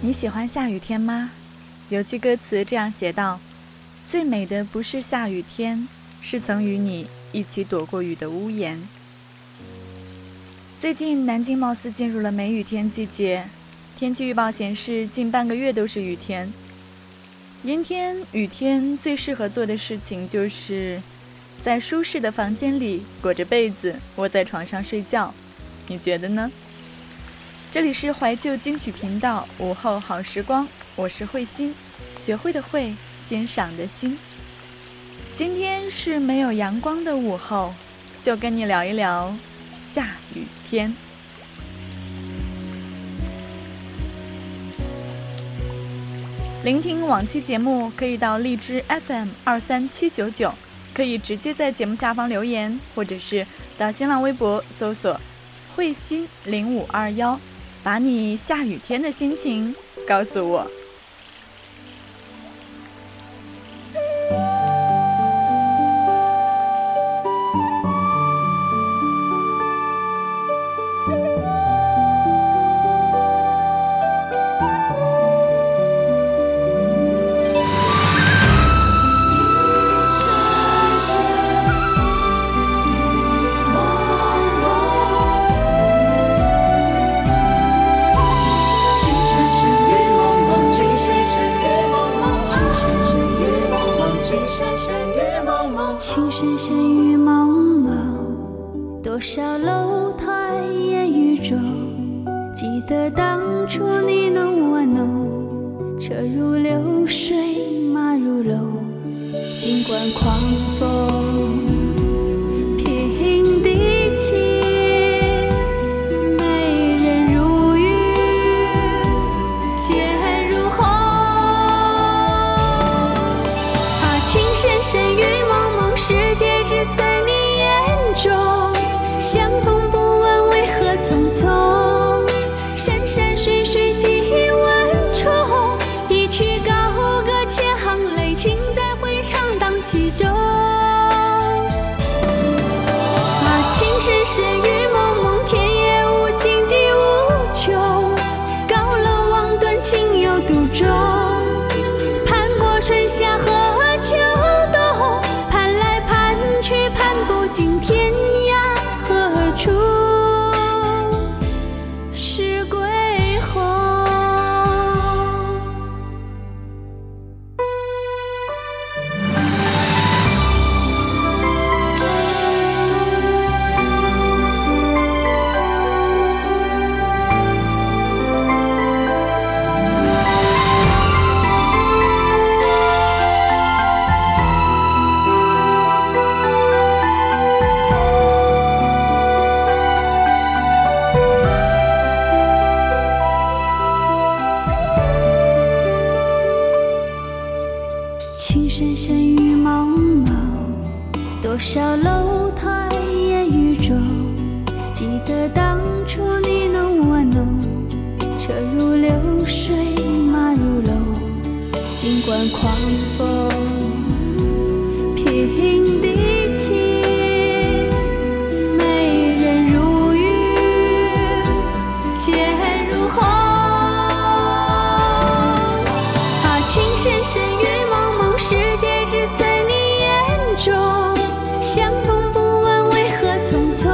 你喜欢下雨天吗？有句歌词这样写道：“最美的不是下雨天，是曾与你一起躲过雨的屋檐。”最近南京貌似进入了梅雨天季节，天气预报显示近半个月都是雨天。阴天、雨天最适合做的事情就是，在舒适的房间里裹着被子窝在床上睡觉，你觉得呢？这里是怀旧金曲频道午后好时光，我是慧心，学会的会，欣赏的心。今天是没有阳光的午后，就跟你聊一聊下雨天。聆听往期节目，可以到荔枝 FM 二三七九九，可以直接在节目下方留言，或者是到新浪微博搜索“慧心零五二幺”，把你下雨天的心情告诉我。soul. 小楼相逢不问为何匆匆，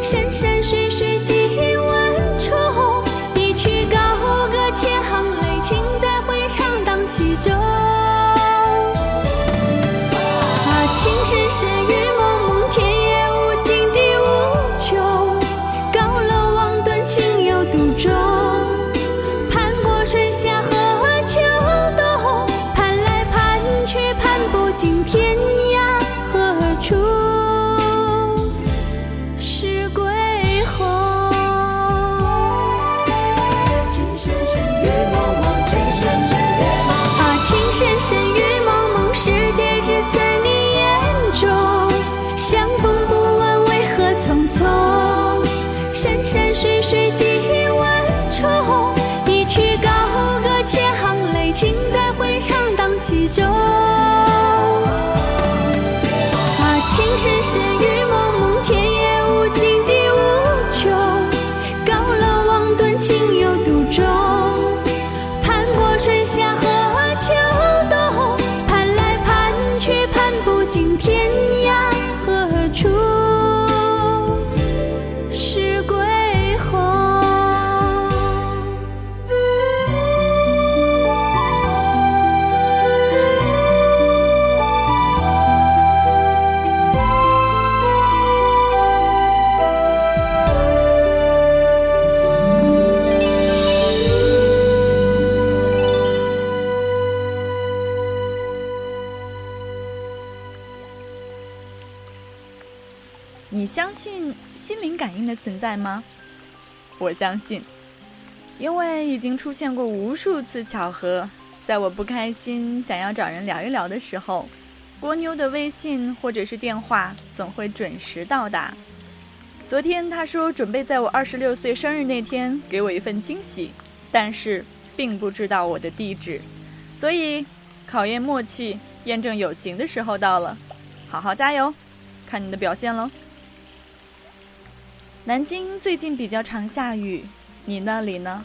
山山水水几万重，一曲高歌千行泪，情在回肠荡气中。啊，情深深雨。我相信，因为已经出现过无数次巧合。在我不开心、想要找人聊一聊的时候，蜗妞的微信或者是电话总会准时到达。昨天他说准备在我二十六岁生日那天给我一份惊喜，但是并不知道我的地址，所以考验默契、验证友情的时候到了，好好加油，看你的表现喽。南京最近比较常下雨，你那里呢？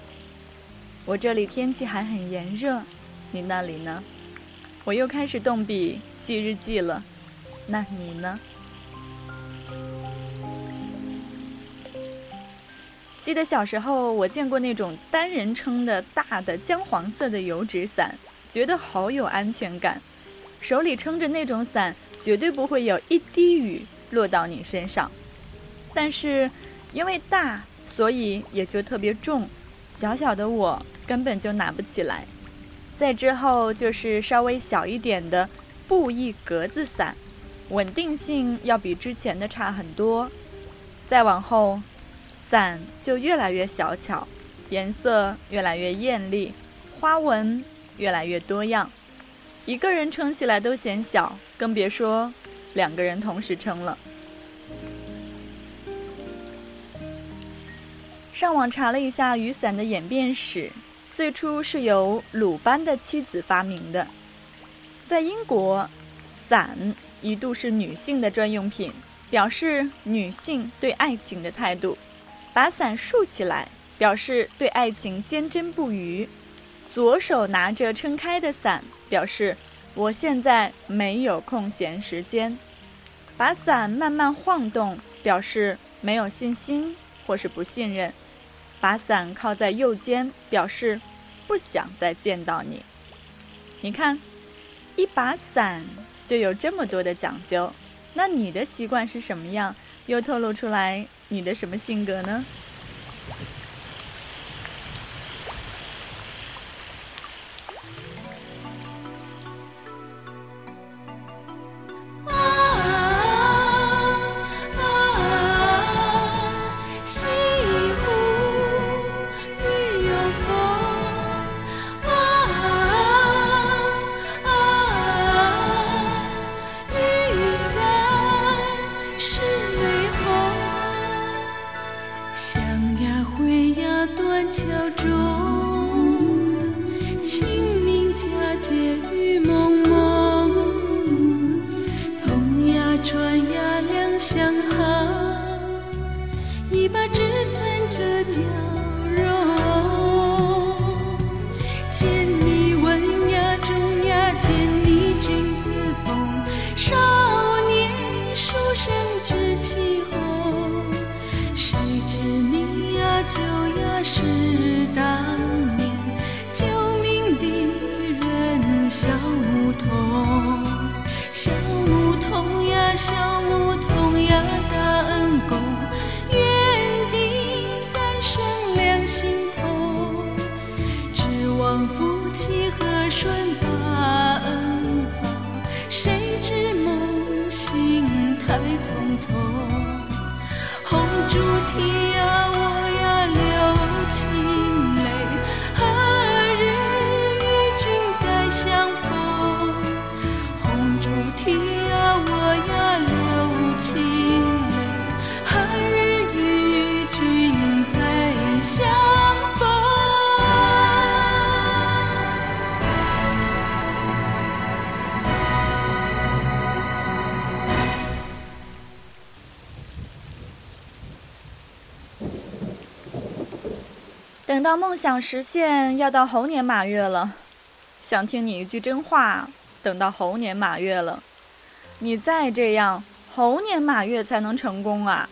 我这里天气还很炎热。你那里呢？我又开始动笔记日记了。那你呢？记得小时候我见过那种单人撑的大的姜黄色的油纸伞，觉得好有安全感。手里撑着那种伞，绝对不会有一滴雨落到你身上。但是因为大，所以也就特别重，小小的我根本就拿不起来。再之后就是稍微小一点的布艺格子伞，稳定性要比之前的差很多。再往后，伞就越来越小巧，颜色越来越艳丽，花纹越来越多样。一个人撑起来都嫌小，更别说两个人同时撑了。上网查了一下雨伞的演变史。最初是由鲁班的妻子发明的。在英国，伞一度是女性的专用品，表示女性对爱情的态度。把伞竖起来，表示对爱情坚贞不渝。左手拿着撑开的伞，表示我现在没有空闲时间。把伞慢慢晃动，表示没有信心或是不信任。把伞靠在右肩，表示不想再见到你。你看，一把伞就有这么多的讲究。那你的习惯是什么样？又透露出来你的什么性格呢？起和顺把恩报，谁知梦醒太匆匆，红烛提呀、啊、我。等到梦想实现，要到猴年马月了。想听你一句真话，等到猴年马月了，你再这样，猴年马月才能成功啊！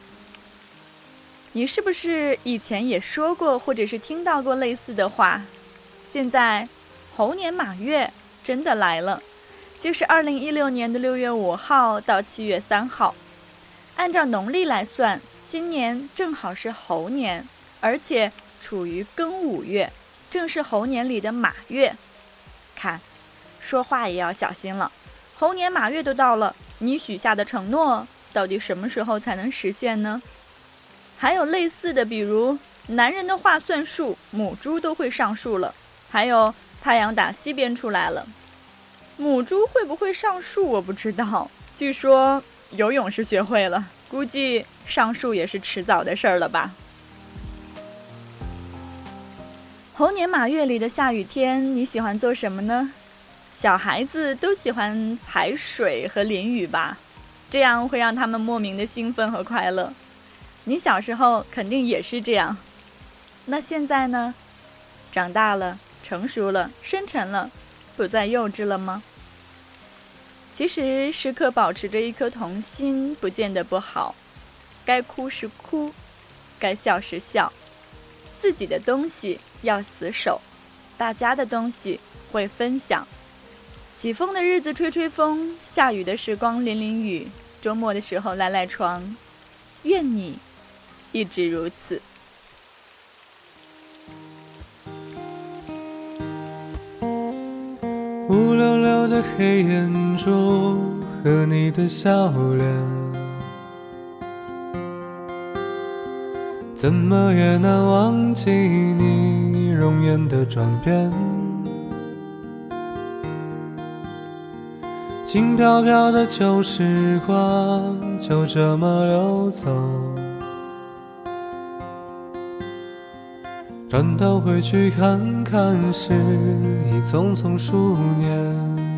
你是不是以前也说过，或者是听到过类似的话？现在，猴年马月真的来了，就是二零一六年的六月五号到七月三号。按照农历来算，今年正好是猴年，而且。处于庚午月，正是猴年里的马月。看，说话也要小心了。猴年马月都到了，你许下的承诺到底什么时候才能实现呢？还有类似的，比如男人的话算数，母猪都会上树了。还有太阳打西边出来了，母猪会不会上树？我不知道。据说游泳是学会了，估计上树也是迟早的事儿了吧。猴年马月里的下雨天，你喜欢做什么呢？小孩子都喜欢踩水和淋雨吧，这样会让他们莫名的兴奋和快乐。你小时候肯定也是这样。那现在呢？长大了。成熟了，深沉了，不再幼稚了吗？其实时刻保持着一颗童心，不见得不好。该哭时哭，该笑时笑。自己的东西要死守，大家的东西会分享。起风的日子吹吹风，下雨的时光淋淋雨，周末的时候赖赖床。愿你一直如此。乌溜溜的黑眼珠和你的笑脸，怎么也难忘记你容颜的转变。轻飘飘的旧时光就这么溜走。转头回去看看，时已匆匆数年。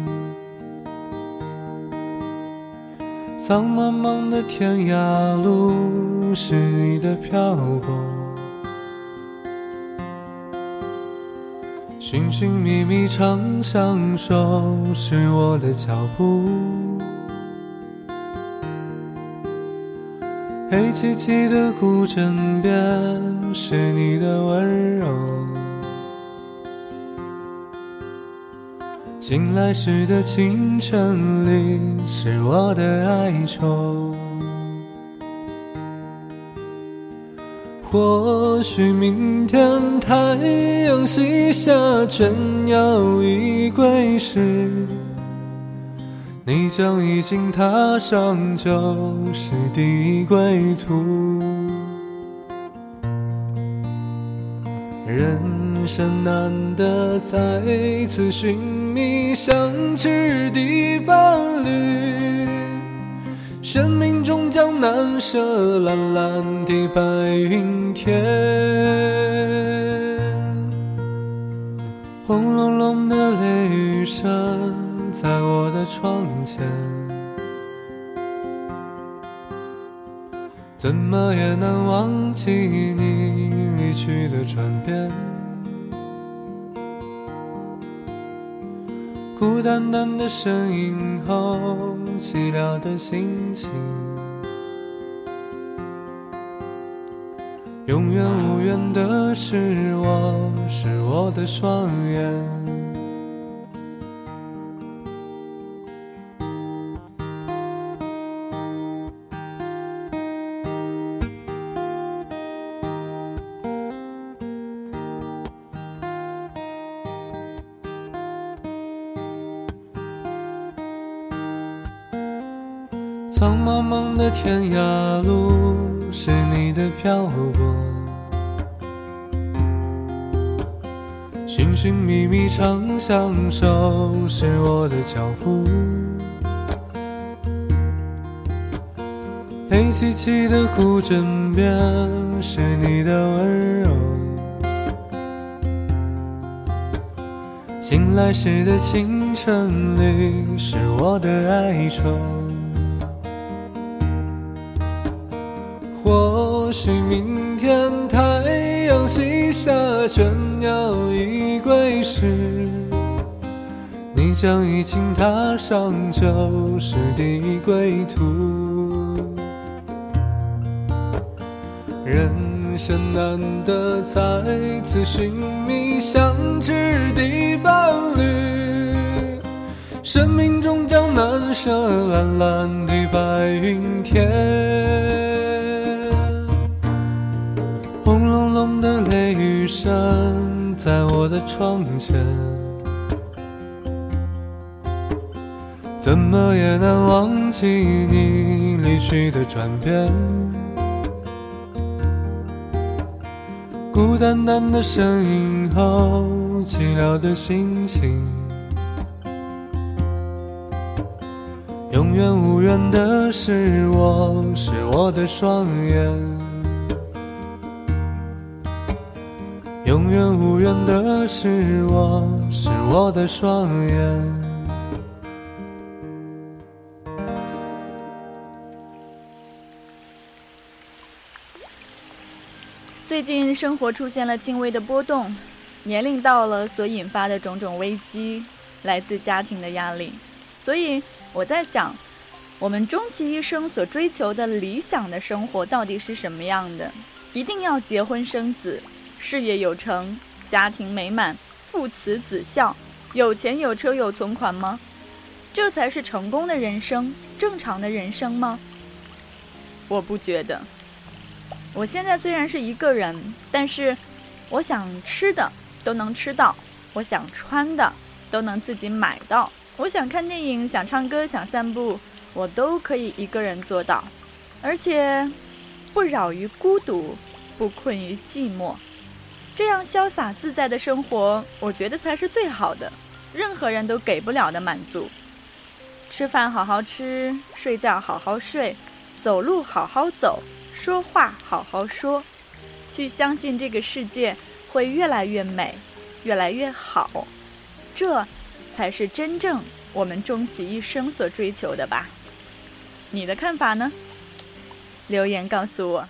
苍茫茫的天涯路，是你的漂泊；寻寻觅觅长相守，是我的脚步。黑漆漆的古镇边，是你的温柔；醒来时的清晨里，是我的哀愁。或许明天太阳西下，倦鸟已归时。你将已经踏上旧时的归途，人人生难得再次寻觅相知的伴侣，生命中将难舍蓝蓝的白云天，轰隆隆的雷雨声。在我的窗前，怎么也难忘记你离去的转变。淡淡的身影后，寂寥的心情，永远无缘的是我，是我的双眼。天涯路，是你的漂泊；寻寻觅觅长相守，是我的脚步。黑漆漆的古镇边，是你的温柔；醒来时的清晨里，是我的哀愁。或许明天太阳西下，倦鸟已归时，你将已经踏上旧时的归途。人生难得再次寻觅相知的伴侣，生命中将难舍蓝蓝的白云天。的雷雨声在我的窗前，怎么也难忘记你离去的转变。孤单单的身影，好寂寥的心情。永远无缘的是我，是我的双眼。永远无缘的是我，是我的双眼。最近生活出现了轻微的波动，年龄到了所引发的种种危机，来自家庭的压力。所以我在想，我们终其一生所追求的理想的生活到底是什么样的？一定要结婚生子？事业有成，家庭美满，父慈子孝，有钱有车有存款吗？这才是成功的人生，正常的人生吗？我不觉得。我现在虽然是一个人，但是我想吃的都能吃到，我想穿的都能自己买到，我想看电影、想唱歌、想散步，我都可以一个人做到，而且不扰于孤独，不困于寂寞。这样潇洒自在的生活，我觉得才是最好的，任何人都给不了的满足。吃饭好好吃，睡觉好好睡，走路好好走，说话好好说，去相信这个世界会越来越美，越来越好，这才是真正我们终其一生所追求的吧？你的看法呢？留言告诉我。